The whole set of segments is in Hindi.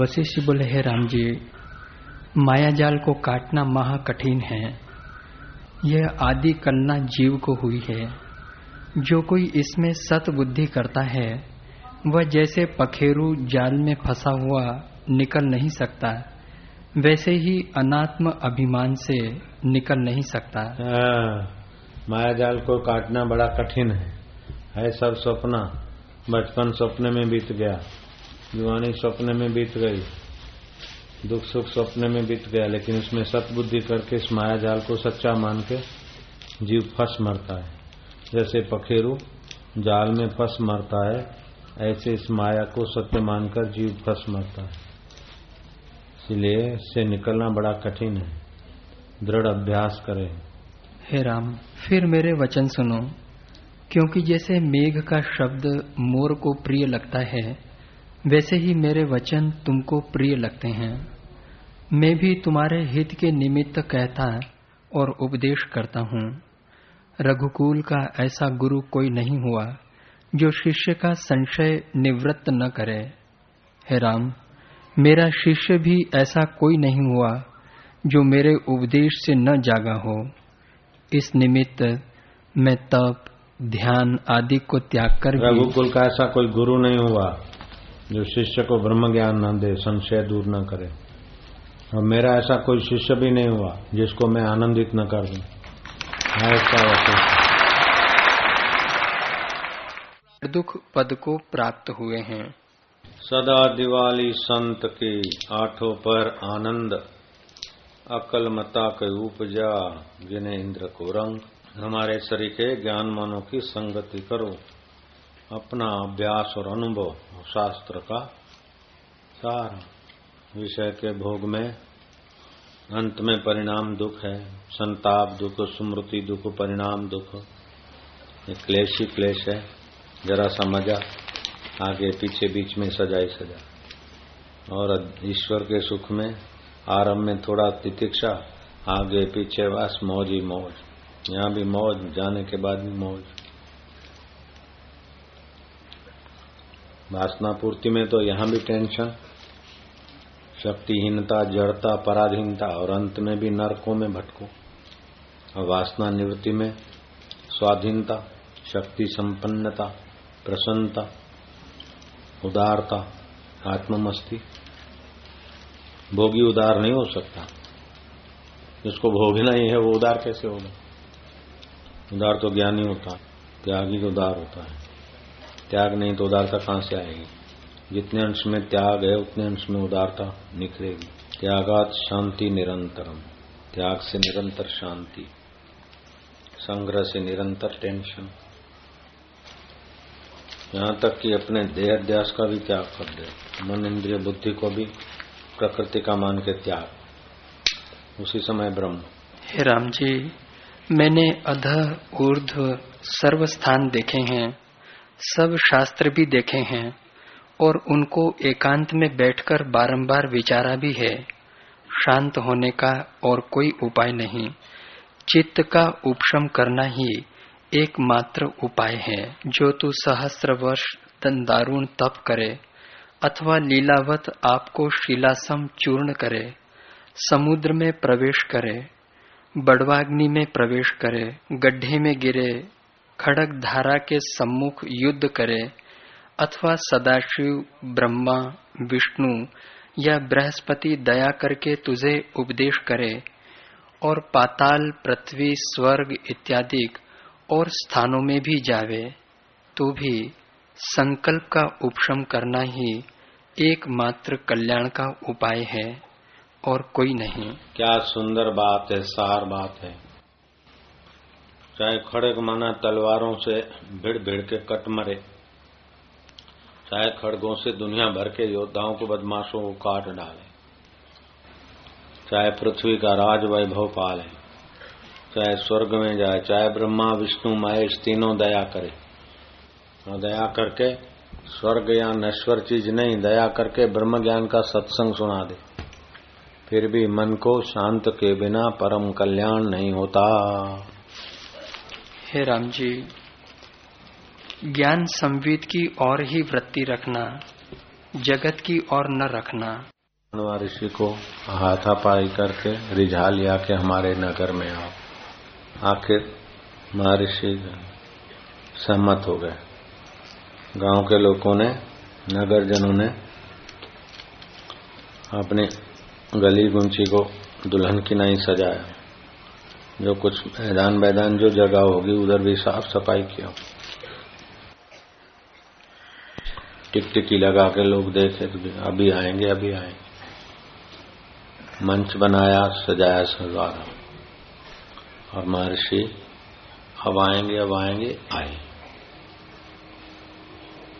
वशिष्ठ बोले हे राम जी माया जाल को काटना महा कठिन है। यह आदि कन्ना जीव को हुई है। जो कोई इसमें सत बुद्धि करता है वह जैसे पखेरु जाल में फंसा हुआ निकल नहीं सकता वैसे ही अनात्म अभिमान से निकल नहीं सकता। हाँ, माया जाल को काटना बड़ा कठिन है। है सब सपना बचपन सपने में बीत गया। जुआनी सपने में बीत गई। दुख सुख सपने में बीत गया, लेकिन उसमें सतबुद्धि करके, इस माया जाल को सच्चा मान के जीव फंस मरता है। जैसे पखेरु जाल में फंस मरता है, ऐसे इस माया को सत्य मानकर जीव फंस मरता है। इसलिए इससे निकलना बड़ा कठिन है। दृढ़ अभ्यास करें। हे राम, फिर मेरे वचन सुनो। क्योंकि जैसे मेघ का शब्द मोर को प्रिय लगता है वैसे ही मेरे वचन तुमको प्रिय लगते हैं। मैं भी तुम्हारे हित के निमित्त कहता और उपदेश करता हूँ। रघुकुल का ऐसा गुरु कोई नहीं हुआ, जो शिष्य का संशय निवृत्त न करे। हे राम, मेरा शिष्य भी ऐसा कोई नहीं हुआ, जो मेरे उपदेश से न जागा हो। इस निमित्त मैं तप, ध्यान आदि को त्याग कर रघुकुल का ऐसा कोई गुरु नहीं हुआ। जो शिष्य को ब्रह्म ज्ञान न दे संशय दूर न करे। और मेरा ऐसा कोई शिष्य भी नहीं हुआ जिसको मैं आनंदित न कर दूँ। ऐसा दुख पद को प्राप्त हुए हैं। सदा दिवाली संत की आठों पर आनंद अकल मता के उपजा जिन्हें इंद्र को रंग। हमारे शरीर के ज्ञान मानों की संगति करो। अपना अभ्यास और अनुभव, शास्त्र का सार। विषय के भोग में अंत में परिणाम दुख है। संताप दुख, स्मृति दुख, परिणाम दुख। क्लेश ही क्लेश है। जरा सा मज़ा, आगे पीछे बीच में सजाई सजा। और ईश्वर के सुख में आरंभ में थोड़ा तितिक्षा, आगे पीछे बस मौज ही मौज। यहाँ भी मौज, जाने के बाद भी मौज। वासना पूर्ति में तो यहाँ भी टेंशन। शक्तिहीनता, जड़ता, पराधीनता और अंत में भी नरकों में भटको। और वासना निवृत्ति में स्वाधीनता, शक्ति संपन्नता, प्रसन्नता, उदारता, आत्ममस्ती। भोगी उदार नहीं हो सकता। जिसको भोगना ही है, वो उदार कैसे होगा? उदार तो ज्ञानी होता, त्यागी तो उदार होता है। त्याग नहीं तो उदारता कहाँ से आएगी? जितने अंश में त्याग है, उतने अंश में उदारता निखरेगी। त्यागात शांति निरंतरम। त्याग से निरंतर शांति। संग्रह से निरंतर टेंशन। यहाँ तक कि अपने देह अध्यास का भी त्याग कर दे। मन इंद्रिय बुद्धि को भी प्रकृति का मान के त्याग। उसी समय ब्रह्म। हे राम जी, मैंने अध ऊर्ध सर्व स्थान देखे हैं। सब शास्त्र भी देखे हैं और उनको एकांत में बैठकर बारंबार विचारा भी है। शांत होने का और कोई उपाय नहीं। चित्त का उपशम करना ही एकमात्र उपाय है, जो तू सहस्त्र वर्ष दारुण तप करे, अथवा लीलावत आपको शिलासम चूर्ण करे, समुद्र में प्रवेश करे, बड़वाग्नि में प्रवेश करे, गड्ढे में गिरे खड़क धारा के सम्मुख युद्ध करे, अथवा सदाशिव, ब्रह्मा, विष्णु या बृहस्पति दया करके तुझे उपदेश करे, और पाताल, पृथ्वी, स्वर्ग इत्यादि और स्थानों में भी जावे तो भी संकल्प का उपशम करना ही एकमात्र कल्याण का उपाय है, और कोई नहीं। क्या सुंदर बात है, सार बात है। चाहे खड़े माना तलवारों से भिड़ भिड़ के कट मरे, चाहे खड़गों से दुनिया भर के योद्धाओं को बदमाशों को काट डाले, चाहे पृथ्वी का राज वैभव पाले, चाहे स्वर्ग में जाए, चाहे ब्रह्मा, विष्णु, महेश तीनों दया करे। और दया करके स्वर्ग या नश्वर चीज़ नहीं, दया करके ब्रह्म ज्ञान का सत्संग सुना दे। फिर भी मन को शांत के बिना परम कल्याण नहीं होता। हे राम जी ज्ञान संविद की और ही वृत्ति रखना, जगत की ओर न रखना। ऋषि को हाथापाई करके रिझा लिया के हमारे नगर में आओ। आखिर महर्षि सहमत हो गए। गाँव के लोगों ने, नगर जनों ने अपनी गली गुंची को दुल्हन की नहीं सजाया। जो कुछ मैदान मैदान जो जगह होगी, उधर भी साफ़ सफ़ाई किया। टिकटिकी लगा के लोग देखे तो अभी आएँगे अभी आएँगे। मंच बनाया, सजाया सजाया और महर्षि, अब आएँगे अब आएँगे, आए।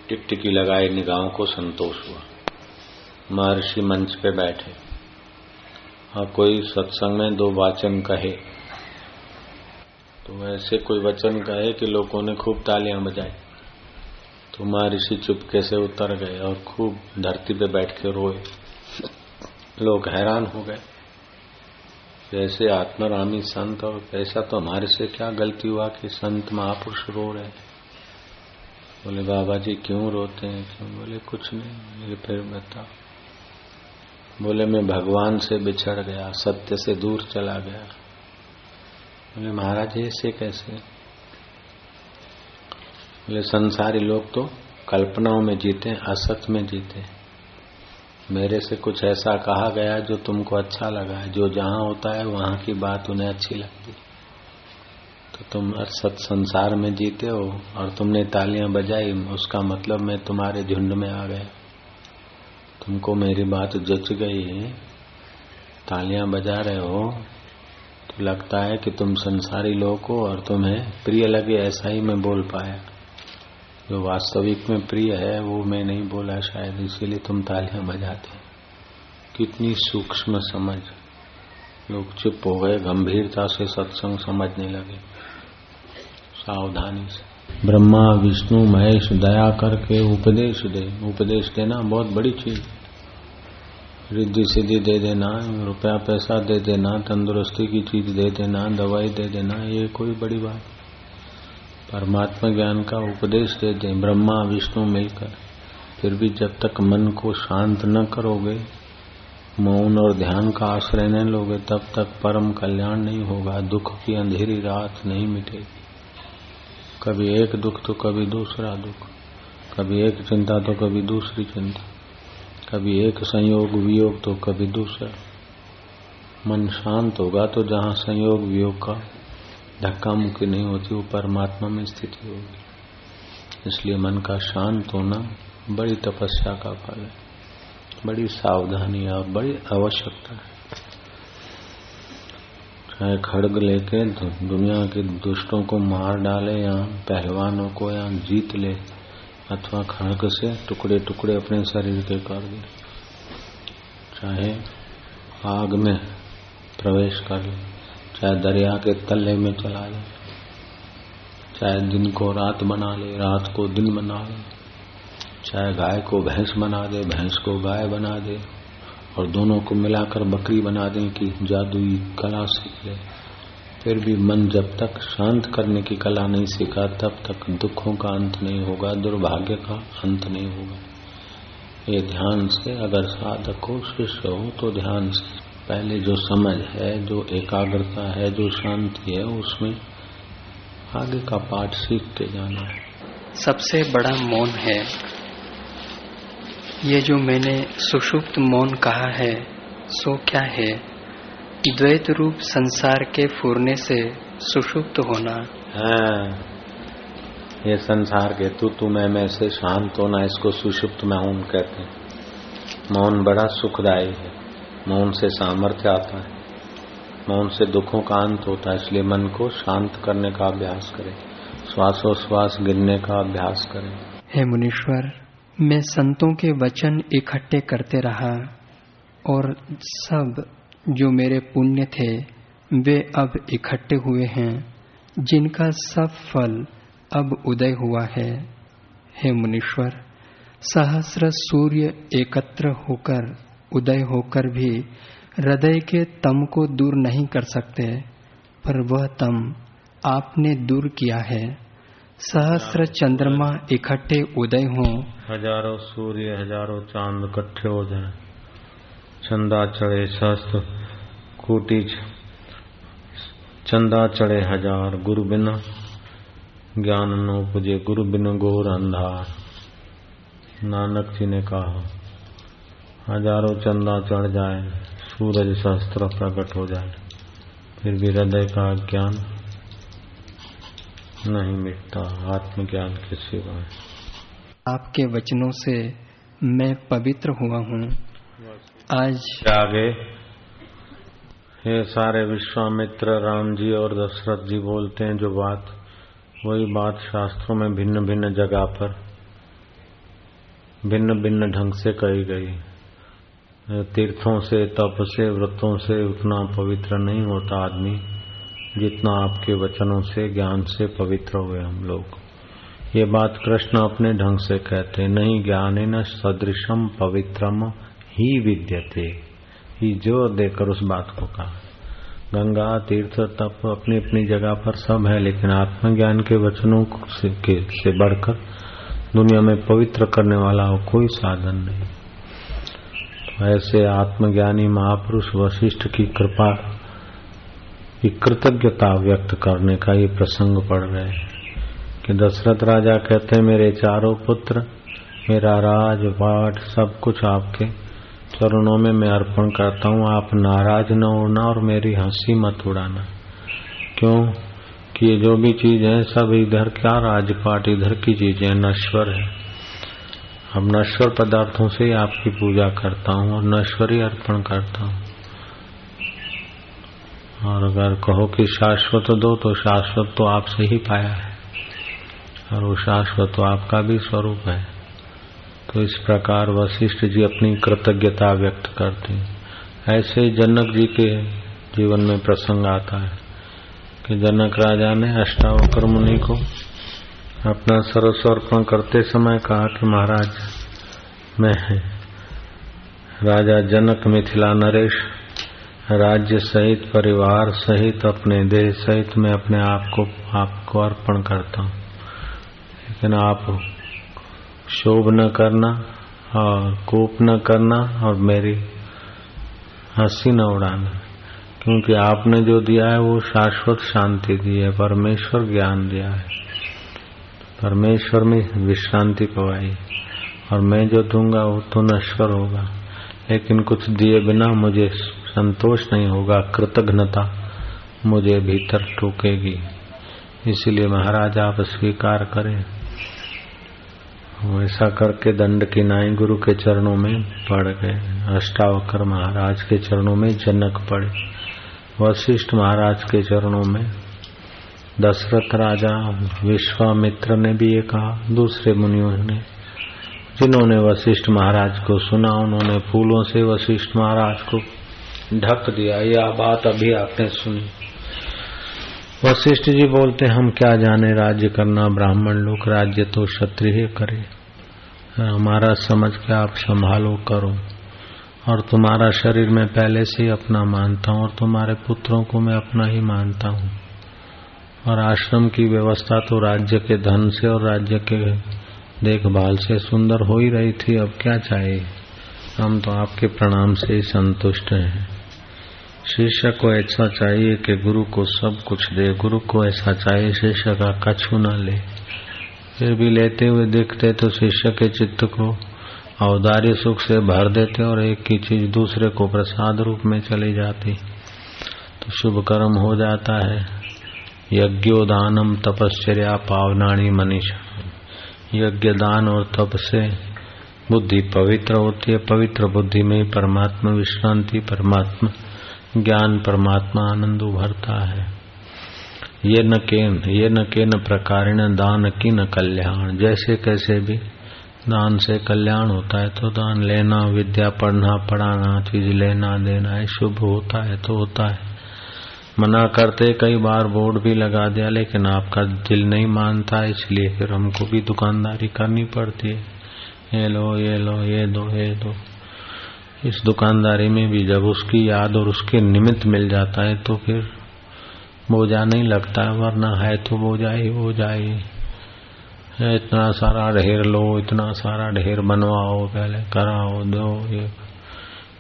टिकटिकी लगाए, निगाहों को संतोष हुआ। महर्षि मंच पे बैठे। और कोई सत्संग में दो वाचन कहे। तो ऐसे कोई वचन कहे कि लोगों ने खूब तालियाँ बजाई। तो महर्षि चुपके से उतर गए और खूब धरती पे बैठ के रोए। लोग हैरान हो गए। जैसे आत्मरामी संत और ऐसा तो हमारे से क्या गलती हुआ कि संत महापुरुष रो रहे बोले बाबा जी क्यों रोते हैं? क्यों बोले, कुछ नहीं बोले फिर बता बोले, मैं भगवान से बिछड़ गया, सत्य से दूर चला गया। बोले महाराज ऐसे कैसे? बोले, संसारी लोग तो कल्पनाओं में जीते असत में जीते मेरे से कुछ ऐसा कहा गया जो तुमको अच्छा लगा है। जो जहाँ होता है, वहाँ की बात उन्हें अच्छी लगती तो तुम असत संसार में जीते हो, और तुमने तालियाँ बजाई, उसका मतलब मैं तुम्हारे झुंड में आ गया। तुमको मेरी बात जच गई है। तालियाँ बजा रहे हो लगता है कि तुम संसारी लोग हो और तुम्हें प्रिय लगे, ऐसा ही मैं बोल पाया। जो वास्तविक में प्रिय है, वो मैं नहीं बोला शायद, इसीलिए तुम तालियाँ बजाते कितनी सूक्ष्म समझ। लोग चुप हो गए, गंभीरता से सत्संग समझने लगे। सावधानी से। ब्रह्मा, विष्णु, महेश, दया करके उपदेश दे। उपदेश देना बहुत बड़ी चीज़। रिद्धि सिद्धि दे देना, रुपया पैसा दे देना, तंदुरुस्ती की चीज़ दे देना, दवाई दे देना, ये कोई बड़ी बात परमात्मा ज्ञान का उपदेश दे दें, ब्रह्मा, विष्णु मिलकर। फिर भी जब तक मन को शांत न करोगे, मौन और ध्यान का आश्रय न लोगे, तब तक परम कल्याण नहीं होगा, दुख की अंधेरी रात नहीं मिटेगी। कभी एक दुख तो कभी दूसरा दुख, कभी एक चिंता तो कभी दूसरी चिंता। कभी एक संयोग वियोग तो कभी दूसरा। मन शांत होगा तो जहाँ संयोग वियोग का धक्का मुक्की नहीं होती, वो परमात्मा में स्थिति होगी। इसलिए मन का शांत होना बड़ी तपस्या का फल है। बड़ी सावधानी और बड़ी आवश्यकता है। चाहे खड़ग लेके दुनिया के दुष्टों को मार डाले या पहलवानों को या जीत ले अथवा खड़ग से टुकड़े टुकड़े अपने शरीर के कर दे। चाहे आग में प्रवेश कर ले, चाहे दरिया के तले में चला जाए चाहे दिन को रात बना ले, रात को दिन बना ले, चाहे गाय को भैंस बना दे, भैंस को गाय बना दे, और दोनों को मिलाकर बकरी बना दें कि जादुई कला सीख ले। फिर भी मन जब तक शांत करने की कला नहीं सीखा, तब तक दुखों का अंत नहीं होगा, दुर्भाग्य का अंत नहीं होगा। ये ध्यान से अगर साधक हो शिष्य हो तो ध्यान से। पहले जो समझ है, जो एकाग्रता है, जो शांति है, उसमें आगे का पाठ सीखते जाना है। सबसे बड़ा मौन है। ये जो मैंने सुषुप्त मौन कहा है, सो क्या है? द्वैत रूप संसार के फूरने से सुषुप्त होना। हाँ ये संसार के तू तुम्हें मैं से शांत होना इसको सुषुप्त मौन कहते हैं। मौन बड़ा सुखदायी है मौन से सामर्थ्य आता है मौन से दुखों का अंत होता है इसलिए मन को शांत करने का अभ्यास करें श्वासोश्वास गिरने का अभ्यास करें। हे मुनीश्वर मैं संतों के वचन इकट्ठे करते रहा और सब जो मेरे पुण्य थे वे अब इकट्ठे हुए हैं जिनका सब फल अब उदय हुआ है। हे मुनीश्वर सहस्र सूर्य एकत्र होकर उदय होकर भी हृदय के तम को दूर नहीं कर सकते पर वह तम आपने दूर किया है। सहस्र चंद्रमा इकट्ठे उदय हों। हज़ारों सूर्य हज़ारों चाँद इकट्ठे हो जाए। चंदा चढ़े सहस्त्र कोटि चंदा चढ़े हज़ार गुरु बिन, ज्ञान न उपजे गुरु बिन गोर अंधार। नानक जी ने कहा, हज़ारों चंदा चढ़ जाए, सूरज शस्त्र प्रकट हो जाए, फिर भी हृदय का ज्ञान नहीं मिटता, आत्मज्ञान के सिवा आपके वचनों से मैं पवित्र हुआ हूँ। आज आगे ये सारे विश्वामित्र राम जी और दशरथ जी बोलते हैं जो बात, वही बात शास्त्रों में भिन्न भिन्न जगह पर भिन्न भिन्न ढंग से कही गई। तीर्थों से, तप से, व्रतों से उतना पवित्र नहीं होता आदमी, जितना आपके वचनों से, ज्ञान से पवित्र हुए हम लोग। ये बात कृष्ण अपने ढंग से कहते नहीं ज्ञान न सदृशम पवित्रम ही विद्यते। ही ज़ोर देकर उस बात को कहा। गंगा तीर्थ तप अपनी अपनी जगह पर सब है लेकिन आत्मज्ञान के वचनों से, के, से बढ़कर दुनिया में पवित्र करने वाला हो कोई साधन नहीं। तो ऐसे आत्मज्ञानी महापुरुष वशिष्ठ की कृपा की कृतज्ञता व्यक्त करने का ये प्रसंग पड़ रहे हैं कि दशरथ राजा कहते हैं मेरे चारों पुत्र मेरा राज पाठ सब कुछ आपके चरणों में मैं अर्पण करता हूँ, आप नाराज़ न होना और मेरी हँसी मत उड़ाना। क्यों? कि ये जो भी चीज़ है, सब इधर क्या राजपाट, इधर की चीज़ें, नश्वर है। अब नश्वर पदार्थों से ही आपकी पूजा करता हूँ और नश्वर अर्पण करता हूँ। और अगर कहो कि शाश्वत दो तो शाश्वत तो आपसे ही पाया है। और वो शाश्वत तो आपका भी स्वरूप है। तो इस प्रकार वशिष्ठ जी अपनी कृतज्ञता व्यक्त करते हैं। ऐसे जनक जी के जीवन में प्रसंग आता है कि जनक राजा ने अष्टावक्र मुनि को अपना सर्वस्वर्पण करते समय कहा कि महाराज, मैं राजा जनक मिथिला नरेश, राज्य सहित, परिवार सहित, अपने देह सहित मैं अपने आप को आपको अर्पण करता हूँ। लेकिन आप शोभ न करना और कोप न करना और मेरी हँसी न उड़ाना। क्योंकि आपने जो दिया है, वो शाश्वत शांति दी है, परमेश्वर ज्ञान दिया है। परमेश्वर में विश्रांति पवाई। और मैं जो दूँगा, वो तो नश्वर होगा। लेकिन कुछ दिए बिना मुझे संतोष नहीं होगा कृतज्ञता मुझे भीतर टूकेगी। इसलिए महाराज, आप स्वीकार करें। ऐसा करके दंड की नाई गुरु के चरणों में पड़ गए। अष्टावकर महाराज के चरणों में जनक पड़े। वशिष्ठ महाराज के चरणों में दशरथ राजा, विश्वामित्र ने भी ये कहा, दूसरे मुनियों ने। जिन्होंने वशिष्ठ महाराज को सुना, उन्होंने फूलों से वशिष्ठ महाराज को ढक दिया। यह बात अभी आपने सुनी। वशिष्ठ जी बोलते, हम क्या जाने राज्य करना? ब्राह्मण लोग राज्य तो क्षत्रिय करे। हमारा समझ के आप संभालो, करो। और तुम्हारा शरीर मैं पहले से ही अपना मानता हूँ और तुम्हारे पुत्रों को मैं अपना ही मानता हूँ। और आश्रम की व्यवस्था तो राज्य के धन से और राज्य के देखभाल से सुंदर हो ही रही थी। अब क्या चाहिए? हम तो आपके प्रणाम से ही संतुष्ट हैं। शिष्य को ऐसा चाहिए कि गुरु को सब कुछ दे। गुरु को ऐसा चाहिए शिष्य का कछु न ले। फिर भी लेते हुए देखते तो शिष्य के चित्त को औदार्य सुख से भर देते और एक की चीज़ दूसरे को प्रसाद रूप में चली जाती। तो शुभ कर्म हो जाता है। यज्ञोदानम तपश्चर्या पावनाणी मनीषा। यज्ञ दान और तप से बुद्धि पवित्र होती है। पवित्र बुद्धि में परमात्मा विश्रांति, परमात्मा ज्ञान परमात्मा आनंद उभरता है। ये न केन, ये न के न प्रकार दान की न कल्याण। जैसे कैसे भी दान से कल्याण होता है तो दान लेना, विद्या पढ़ना, पढ़ाना, चीज़ लेना, देना है शुभ होता है तो होता है। मना करते कई बार बोर्ड भी लगा दिया, लेकिन आपका दिल नहीं मानता, इसलिए फिर हमको भी दुकानदारी करनी पड़ती है। ये लो ये लो, ये दो ये दो। इस दुकानदारी में भी जब उसकी याद और उसके निमित्त मिल जाता है तो फिर बोझा नहीं लगता, वरना है तो बोझा ही हो। जाए इतना सारा ढेर लो, इतना सारा ढेर बनवाओ, पहले कराओ, दो ये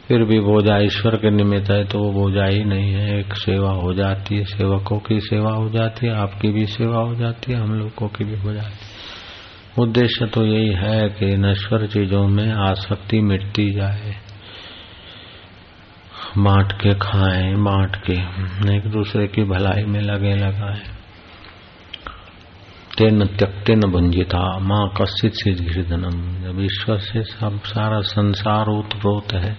फिर भी बोझा ईश्वर के निमित्त है तो वो बोझा ही नहीं है। एक सेवा हो जाती है, सेवकों की सेवा हो जाती है, आपकी भी सेवा हो जाती है, हम लोगों की भी हो जाती है। उद्देश्य तो यही है कि नश्वर चीज़ों में आसक्ति मिटती जाए। बांट के खाएँ, बांट के। एक दूसरे की भलाई में लगे लगाए। तेन त्यक्ते न भुंजिता माँ कश्चित से धनम जब ईश्वर से सब सारा संसार उत्प्रोत है,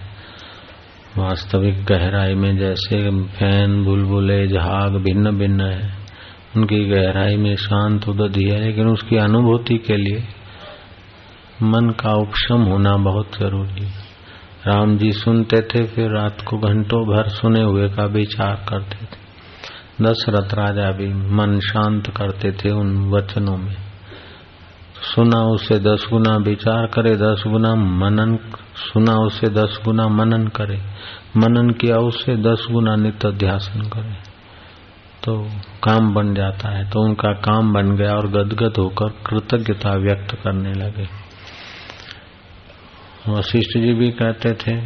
वास्तविक गहराई में जैसे फ़ैन, बुलबुले जहाग भिन्न भिन्न है, उनकी गहराई में शांत उदधि है, लेकिन उसकी अनुभूति के लिए मन का उपशम होना बहुत ज़रूरी है। राम जी सुनते थे, फिर रात को घंटों भर सुने हुए का विचार करते थे। दशरथ राजा भी मन शांत करते थे उन वचनों में। सुना उसे दस गुना विचार करे, दस गुना मनन, सुना उसे दस गुना मनन करे, मनन किया उसे दस गुना नित्य ध्यासन करे। तो काम बन जाता है तो उनका काम बन गया और गदगद होकर कृतज्ञता व्यक्त करने लगे। वशिष्ठ जी भी कहते थे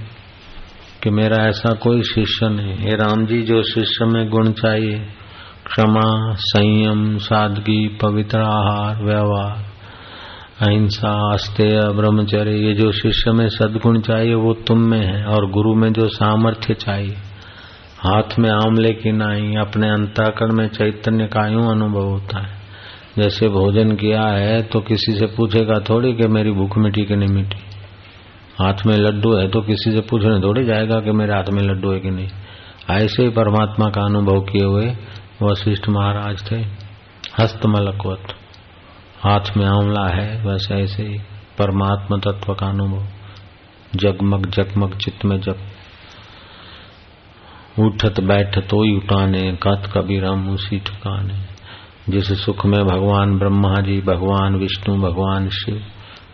कि मेरा ऐसा कोई शिष्य नहीं। हे राम जी, जो शिष्य में गुण चाहिए, क्षमा, संयम, सादगी, पवित्र आहार, व्यवहार, अहिंसा, अस्तेय, ब्रह्मचर्य, ये जो शिष्य में सदगुण चाहिए, वो तुम में है और गुरु में जो सामर्थ्य चाहिए। हाथ में आमले की नाई, अपने अंताकरण में चैतन्य का यूँ अनुभव होता है। जैसे भोजन किया है तो किसी से पूछेगा थोड़ी कि मेरी भूख मिटी कि नहीं मिटी। हाथ में लड्डू है तो किसी से पूछने थोड़ी जाएगा कि मेरे हाथ में लड्डू है कि नहीं। ऐसे ही परमात्मा का अनुभव किए हुए वशिष्ठ महाराज थे। हस्त मलकवत। हाथ में आंवला है, वैसे ऐसे ही परमात्मा तत्व का अनुभव। जगमग जगमग, चित्त में जब उठत बैठ तो ही उठाने, कत कबीर हम उसी ठिकाने। जिस सुख में भगवान ब्रह्मा जी, भगवान विष्णु, भगवान शिव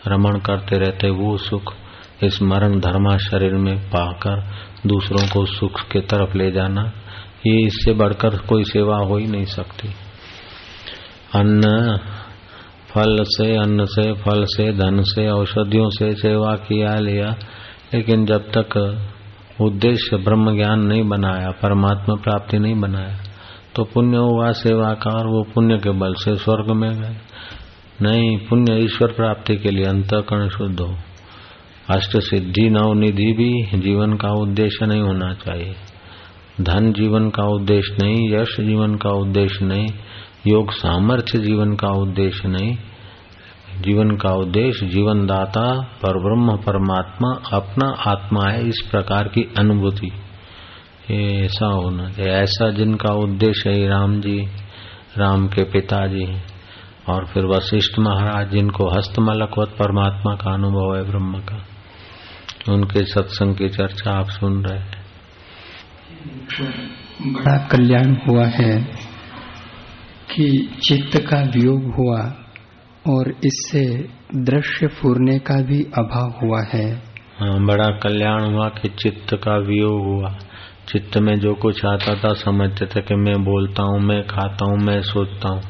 रमण करते रहते, वो सुख इस मरण धर्मा शरीर में पाकर दूसरों को सुख के तरफ़ ले जाना, ये इससे बढ़कर कोई सेवा हो ही नहीं सकती। अन्न, फल से अन्न से, फल से धन से, औषधियों से सेवा किया लिया, लेकिन जब तक उद्देश्य ब्रह्म ज्ञान नहीं बनाया, परमात्मा प्राप्ति नहीं बनाया तो पुण्य हुआ सेवा का और वो पुण्य के बल से स्वर्ग में गए। नहीं, पुण्य ईश्वर प्राप्ति के लिए अंतकरण शुद्ध हो। अष्ट सिद्धि नवनिधि भी जीवन का उद्देश्य नहीं होना चाहिए। धन जीवन का उद्देश्य नहीं, यश जीवन का उद्देश्य नहीं, योग सामर्थ्य जीवन का उद्देश्य नहीं। जीवन का उद्देश्य जीवन दाता पर ब्रह्म परमात्मा, अपना आत्मा है, इस प्रकार की अनुभूति। ऐसा होना चाहिए। ऐसा जिनका उद्देश्य है, राम जी, राम के पिताजी, और फिर वशिष्ठ महाराज, जिनको हस्तमलकवत परमात्मा का अनुभव है, ब्रह्म का। उनके सत्संग की चर्चा आप सुन रहे हैं। बड़ा कल्याण हुआ है कि चित्त का वियोग हुआ और इससे दृश्य फूरने का भी अभाव हुआ है। हाँ बड़ा कल्याण हुआ कि चित्त का वियोग हुआ। चित्त में जो कुछ आता था समझते थे कि मैं बोलता हूँ मैं खाता हूँ मैं सोचता हूँ।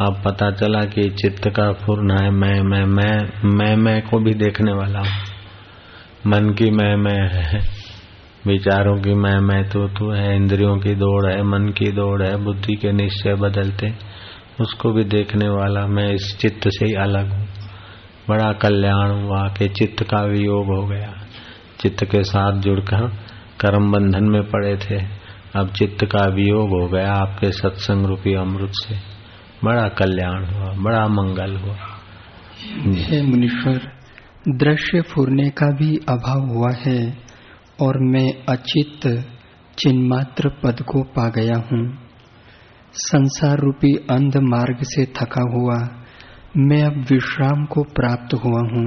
अब पता चला कि चित्त का फूरना है मैं मैं मैं मैं मैं को भी देखने वाला हूँ। मन की मैं मैं है, विचारों की मैं मैं तो तू है, इंद्रियों की दौड़ है, मन की दौड़ है, बुद्धि के निश्चय बदलते, उसको भी देखने वाला मैं इस चित्त से ही अलग हूँ। बड़ा कल्याण हुआ कि चित्त का वियोग हो गया। चित्त के साथ जुड़कर कर्म बंधन में पड़े थे। अब चित्त का वियोग हो गया आपके सत्संग रूपी अमृत से। बड़ा कल्याण हुआ, बड़ा मंगल हुआ। मुनीश्वर दृश्य फूरने का भी अभाव हुआ है और मैं अचित चिन्मात्र पद को पा गया हूँ। संसार रूपी अंध मार्ग से थका हुआ मैं अब विश्राम को प्राप्त हुआ हूँ।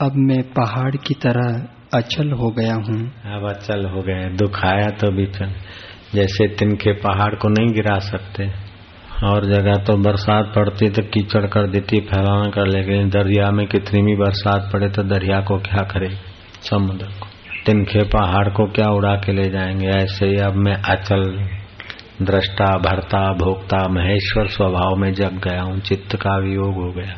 अब मैं पहाड़ की तरह अचल हो गया हूँ। अब अचल हो गए दुखाया तो भी जैसे तिनके पहाड़ को नहीं गिरा सकते। और जगह तो बरसात पड़ती तो कीचड़ कर देती, फैलाना कर, लेकिन दरिया में कितनी भी बरसात पड़े तो दरिया को क्या करे? समुद्र को। तिनखे पहाड़ को क्या उड़ा के ले जाएँगे? ऐसे ही अब मैं अचल दृष्टा, भरता, भोक्ता, महेश्वर स्वभाव में जग गया हूँ। चित्त का वियोग हो गया।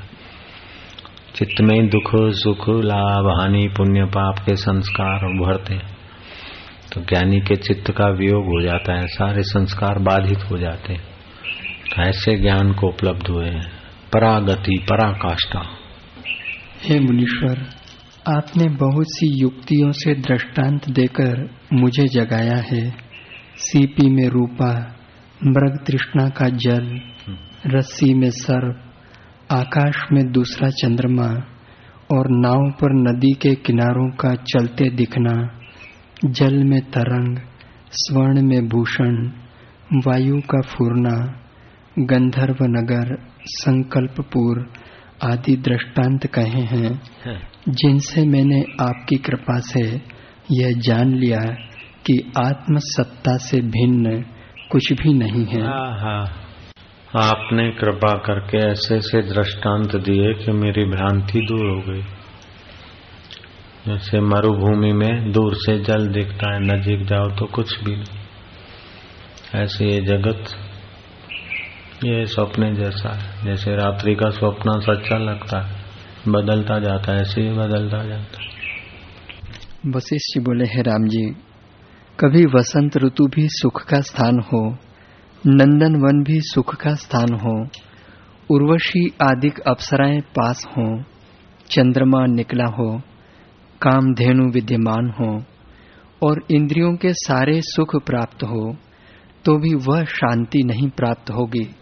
चित्त में ही दुख, सुख, लाभ, हानि, पुण्य, पाप के संस्कार उभरते तो ज्ञानी के चित्त का वियोग हो जाता है, सारे संस्कार बाधित हो जाते हैं। ऐसे ज्ञान को उपलब्ध हुए। परागति पराकाष्ठा। हे मुनीश्वर आपने बहुत सी युक्तियों से दृष्टांत देकर मुझे जगाया है। सीपी में रूपा मृग तृष्णा का जल रस्सी में सर्प आकाश में दूसरा चंद्रमा और नाव पर नदी के किनारों का चलते दिखना जल में तरंग स्वर्ण में भूषण वायु का फूरना गंधर्व नगर संकल्पपुर आदि दृष्टांत कहे हैं। जिनसे मैंने आपकी कृपा से यह जान लिया कि आत्म सत्ता से भिन्न कुछ भी नहीं है। हाँ, हाँ। आपने कृपा करके ऐसे ऐसे दृष्टांत दिए कि मेरी भ्रांति दूर हो गई। जैसे मरुभूमि में दूर से जल दिखता है नजीक जाओ तो कुछ भी नहीं। ऐसे ये जगत ये सपने जैसा है। जैसे रात्रि का स्वप्न सच्चा लगता है, बदलता जाता है, ऐसे ही बदलता जाता वशिष्ठ बोले, है राम जी, कभी वसंत ऋतु भी सुख का स्थान हो, नंदन वन भी सुख का स्थान हो, उर्वशी आदिक अप्सराएँ पास हो, चंद्रमा निकला हो, कामधेनु विद्यमान हो, और इंद्रियों के सारे सुख प्राप्त हो तो भी वह शांति नहीं प्राप्त होगी।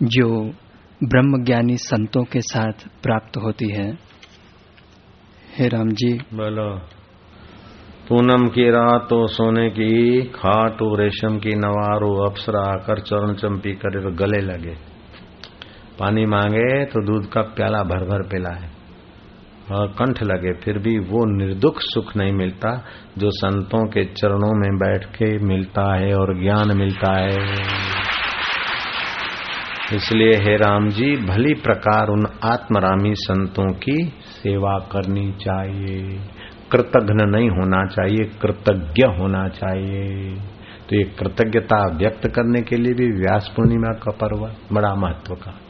जो ब्रह्म ज्ञानी संतों के साथ प्राप्त होती है। हे राम जी बोलो। पूनम की रात तो सोने की, खाट रेशम की नवारो अप्सरा आकर चरण चंपी करे तो गले लगे। पानी मांगे तो दूध का प्याला भर भर पिला है कंठ लगे, फिर भी वो निर्दुख सुख नहीं मिलता जो संतों के चरणों में बैठ के मिलता है और ज्ञान मिलता है। इसलिए हे राम जी, भली प्रकार उन आत्मरामी संतों की सेवा करनी चाहिए। कृतघ्न नहीं होना चाहिए, कृतज्ञ होना चाहिए। तो ये कृतज्ञता व्यक्त करने के लिए भी व्यास पूर्णिमा का पर्व बड़ा महत्व का।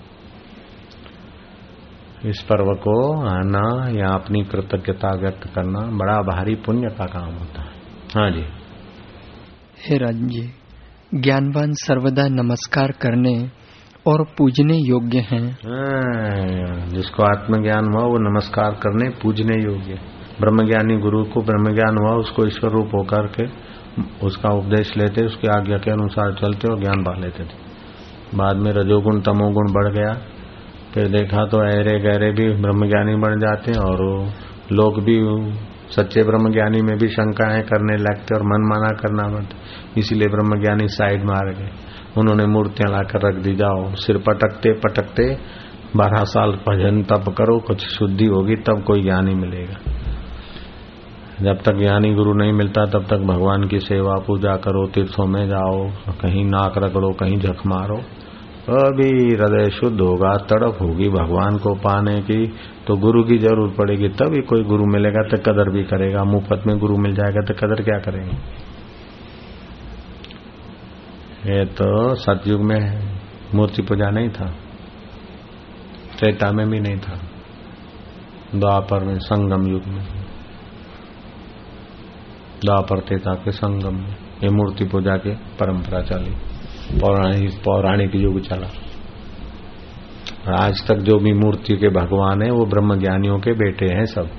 इस पर्व को आना या अपनी कृतज्ञता व्यक्त करना बड़ा भारी पुण्य का काम होता है। हाँ जी। हे राज जी, ज्ञानवान सर्वदा नमस्कार करने और पूजने योग्य हैं। हाँ, जिसको आत्मज्ञान हुआ वो नमस्कार करने पूजने योग्य। ब्रह्मज्ञानी गुरु को ब्रह्म ज्ञान हुआ उसको ईश्वर रूप होकर के उसका उपदेश लेते उसकी आज्ञा के अनुसार चलते और ज्ञान पा लेते थे। बाद में रजोगुण तमोगुण बढ़ गया। फिर देखा तो अहरे गहरे भी ब्रह्मज्ञानी बन जाते हैं और लोग भी सच्चे ब्रह्मज्ञानी में भी शंकाएँ करने लगते और मन माना करना पड़ता। इसीलिए ब्रह्मज्ञानी साइड मार गए। उन्होंने मूर्तियाँ लाकर रख दी, जाओ, सिर पटकते पटकते, बारह साल भजन तप करो, कुछ शुद्धि होगी, तब कोई ज्ञानी मिलेगा। जब तक ज्ञानी गुरु नहीं मिलता, तब तक भगवान की सेवा, पूजा करो, तीर्थों में जाओ, कहीं नाक रगड़ो कहीं झक मारो। अभी हृदय शुद्ध होगा, तड़प होगी भगवान को पाने की तो गुरु की ज़रूरत पड़ेगी, तभी कोई गुरु मिलेगा तो कदर भी करेगा मुफ़्त में गुरु मिल जाएगा तो कदर क्या करेंगे? ये तो सतयुग में मूर्ति पूजा नहीं था। त्रेता में भी नहीं था। द्वापर में, संगम युग में। द्वापर त्रेता के संगम में ये मूर्ति पूजा की परंपरा चली। पौराणिक पौराणिक युग चला। और आज तक जो भी मूर्ति के भगवान है, वो ब्रह्म ज्ञानियों के बेटे हैं सब।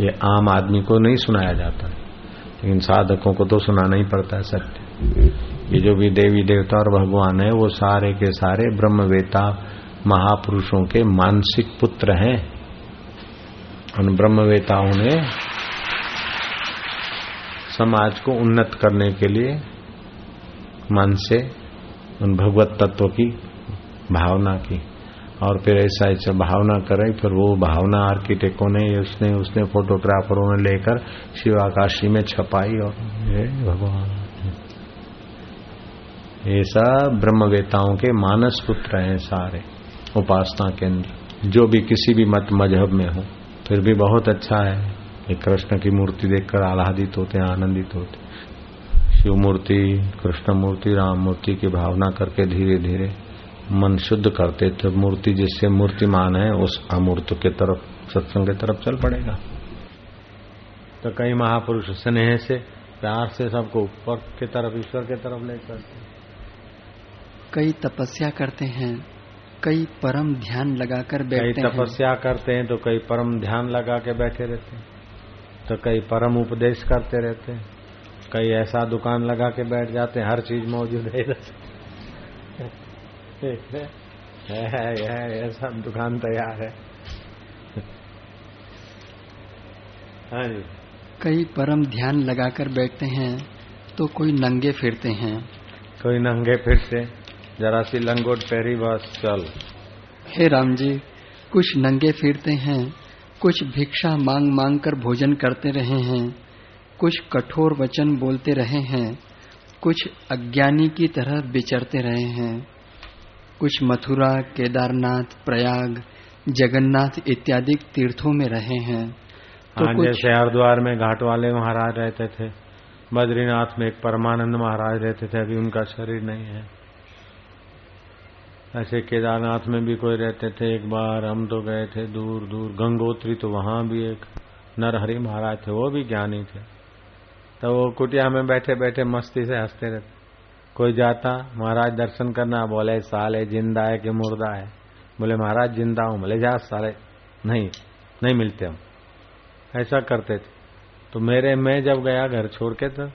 ये आम आदमी को नहीं सुनाया जाता। लेकिन साधकों को तो सुनाना ही पड़ता है सत्य। ये जो भी देवी देवता और भगवान है, वो सारे के सारे ब्रह्मवेता महापुरुषों के मानसिक पुत्र हैं। उन ब्रह्मवेताओं ने समाज को उन्नत करने के लिए मन से उन भगवत तत्व की भावना की। और फिर ऐसा ऐसा भावना करे फिर वो भावना आर्किटेक्टों ने, उसने उसने फोटोग्राफरों ने लेकर शिवाकाशी में छपाई और भगवान। ये सब ब्रह्मवेताओं के मानस पुत्र हैं सारे, उपासना केंद्र। जो भी किसी भी मत मज़हब में हो, फिर भी बहुत अच्छा है। ये कृष्ण की मूर्ति देखकर आह्लादित होते हैं, आनंदित होते शिव मूर्ति, कृष्ण मूर्ति, राम मूर्ति की भावना करके धीरे धीरे मन शुद्ध करते तो मूर्ति जिससे मूर्तिमान है, उस अमूर्त के तरफ़, सत्संग की तरफ़ चल पड़ेगा। तो कई महापुरुष स्नेह से, प्यार से सबको ऊपर की तरफ़, ईश्वर की तरफ़ ले चलते कई तपस्या करते हैं कई परम ध्यान लगाकर बैठते कई तपस्या हैं। करते हैं तो कई परम ध्यान लगा के बैठे रहते हैं। तो कई परम उपदेश करते रहते हैं। कई ऐसा दुकान लगा के बैठ जाते हैं हर चीज़ मौजूद है है ऐसा दुकान तैयार है। हाँ जी। कई परम ध्यान लगाकर बैठते हैं तो कोई नंगे फिरते हैं। कोई नंगे फिरते जरा सी लंगोट पहरी बस चल। हे राम जी कुछ नंगे फिरते हैं कुछ भिक्षा मांग मांग कर भोजन करते रहे हैं कुछ कठोर वचन बोलते रहे हैं कुछ अज्ञानी की तरह विचरते रहे हैं कुछ मथुरा केदारनाथ प्रयाग जगन्नाथ इत्यादि तीर्थों में रहे हैं तो हाँ जैसे हरिद्वार में घाट वाले महाराज रहते थे बद्रीनाथ में एक परमानंद महाराज रहते थे अभी उनका शरीर नहीं है। ऐसे केदारनाथ में भी कोई रहते थे, एक बार हम तो गए थे दूर दूर, गंगोत्री तो वहाँ भी एक नरहरि महाराज थे, वो भी ज्ञानी थे। तो वो कुटिया में बैठे बैठे मस्ती से हँसते रहते। कोई जाता, महाराज दर्शन करना, बोले, साले ज़िंदा है कि मुर्दा है? बोले, महाराज ज़िंदा हूँ। बोले, जा साले, नहीं नहीं मिलते हम। ऐसा करते थे। तो मेरे, मैं जब गया घर छोड़ के तो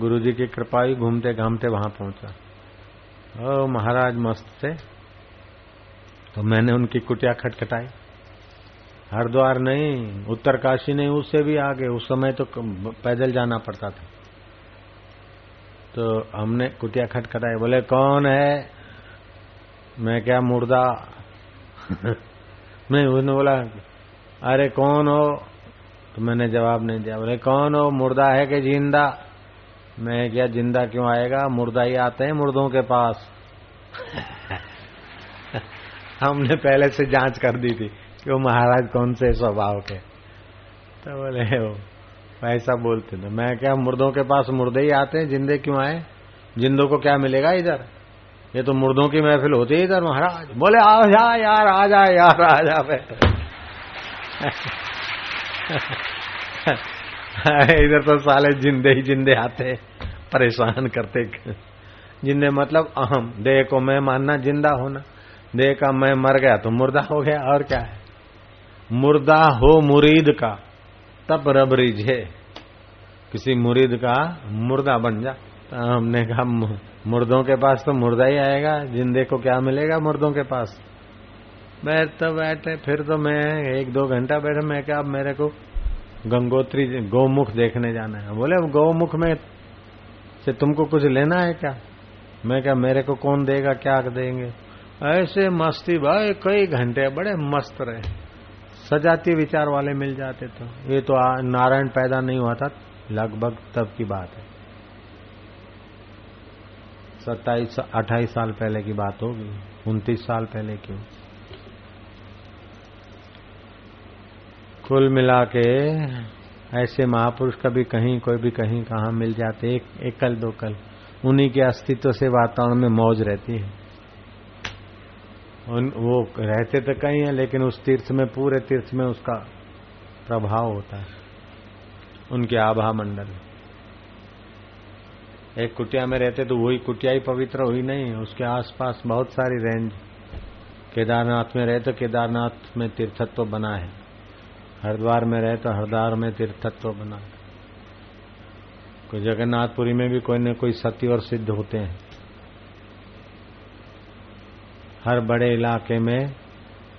गुरु जी की कृपा ही घूमते घामते वहाँ पहुँचा। ओ, महाराज मस्त थे। तो मैंने उनकी कुटिया खटखटाई। हरिद्वार नहीं, उत्तरकाशी नहीं, उससे भी आगे। उस समय तो पैदल जाना पड़ता था। तो हमने कुटिया खटखटाई, बोले, कौन है? मैं क्या, मुर्दा? नहीं उसने बोला, अरे, कौन हो? तो मैंने जवाब नहीं दिया। बोले, कौन हो? मुर्दा है कि ज़िंदा? मैं क्या ज़िंदा क्यों आएगा? मुर्दा ही आते हैं मुर्दों के पास। हमने पहले से जाँच कर दी थी कि वो महाराज कौन से स्वभाव के। तो बोले वो ऐसा बोलते थे मैं क्या मुर्दों के पास मुर्दे ही आते हैं? जिंदे क्यों आए? जिंदों को क्या मिलेगा इधर? ये तो मुर्दों की महफिल होती है इधर, महाराज। बोले आ जा यार, आ जा यार, आ जा इधर तो साले जिंदे ही जिंदे आते परेशान करते जिंदे मतलब अहम देह को मैं मानना ज़िंदा होना। देह का मैं मर गया तो मुर्दा हो गया, और क्या है? मुर्दा हो मुरीद का, तब रब रिझे किसी मुरीद का मुर्दा बन जा। तो हमने कहा मुर्दों के पास तो मुर्दा ही आएगा, जिंदे को क्या मिलेगा मुर्दों के पास? बैठ तो बैठे फिर तो मैं एक दो घंटा बैठे, मैं क्या, अब मेरे को गंगोत्री गौमुख देखने जाना है। बोले गौमुख में से तुमको कुछ लेना है क्या? मैं क्या मेरे को कौन देगा? क्या देंगे? ऐसे मस्ती भाई, कई घंटे, बड़े मस्त रहे। सजातीय विचार वाले मिल जाते तो। ये तो नारायण पैदा नहीं हुआ था, लगभग तब की बात है। सत्ताईस, अट्ठाईस साल पहले की बात होगी, उनतीस साल पहले की कुल मिला के ऐसे महापुरुष कभी कहीं, कोई भी कहीं, कहा मिल जाते, एक, एकल दो कल उन्हीं के अस्तित्व से वातावरण में मौज रहती है। उन, वो रहते तो कहीं है, लेकिन उस तीर्थ में, पूरे तीर्थ में उसका प्रभाव होता है। उनके आभा मंडल। एक कुटिया में रहते तो वही कुटिया ही पवित्र हुई नहीं, उसके आसपास बहुत सारी रेंज केदारनाथ में रहे तो केदारनाथ में तीर्थत्व बना है। हरिद्वार में रहे तो हरिद्वार में तीर्थत्व बना। कोई जगन्नाथपुरी में भी कोई न कोई सत्य और सिद्ध होते हैं। हर बड़े इलाके में,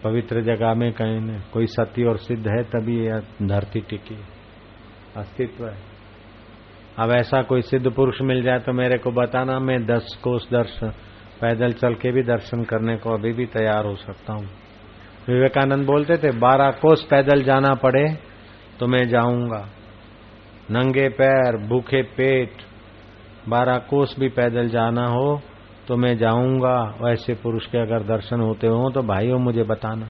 पवित्र जगह में कहीं न कोई सत्य और सिद्ध है, तभी यह धरती टिकी। अस्तित्व है। अब ऐसा कोई सिद्ध पुरुष मिल जाए तो मेरे को बताना, मैं दस कोस दर्शन पैदल चल के भी दर्शन करने को अभी भी तैयार हो सकता हूँ। विवेकानंद बोलते थे, बारह कोस पैदल जाना पड़े तो मैं जाऊँगा। नंगे पैर, भूखे पेट, बारह कोस भी पैदल जाना हो तो मैं जाऊँगा। वैसे पुरुष के अगर दर्शन होते हो तो भाइयों, मुझे बताना।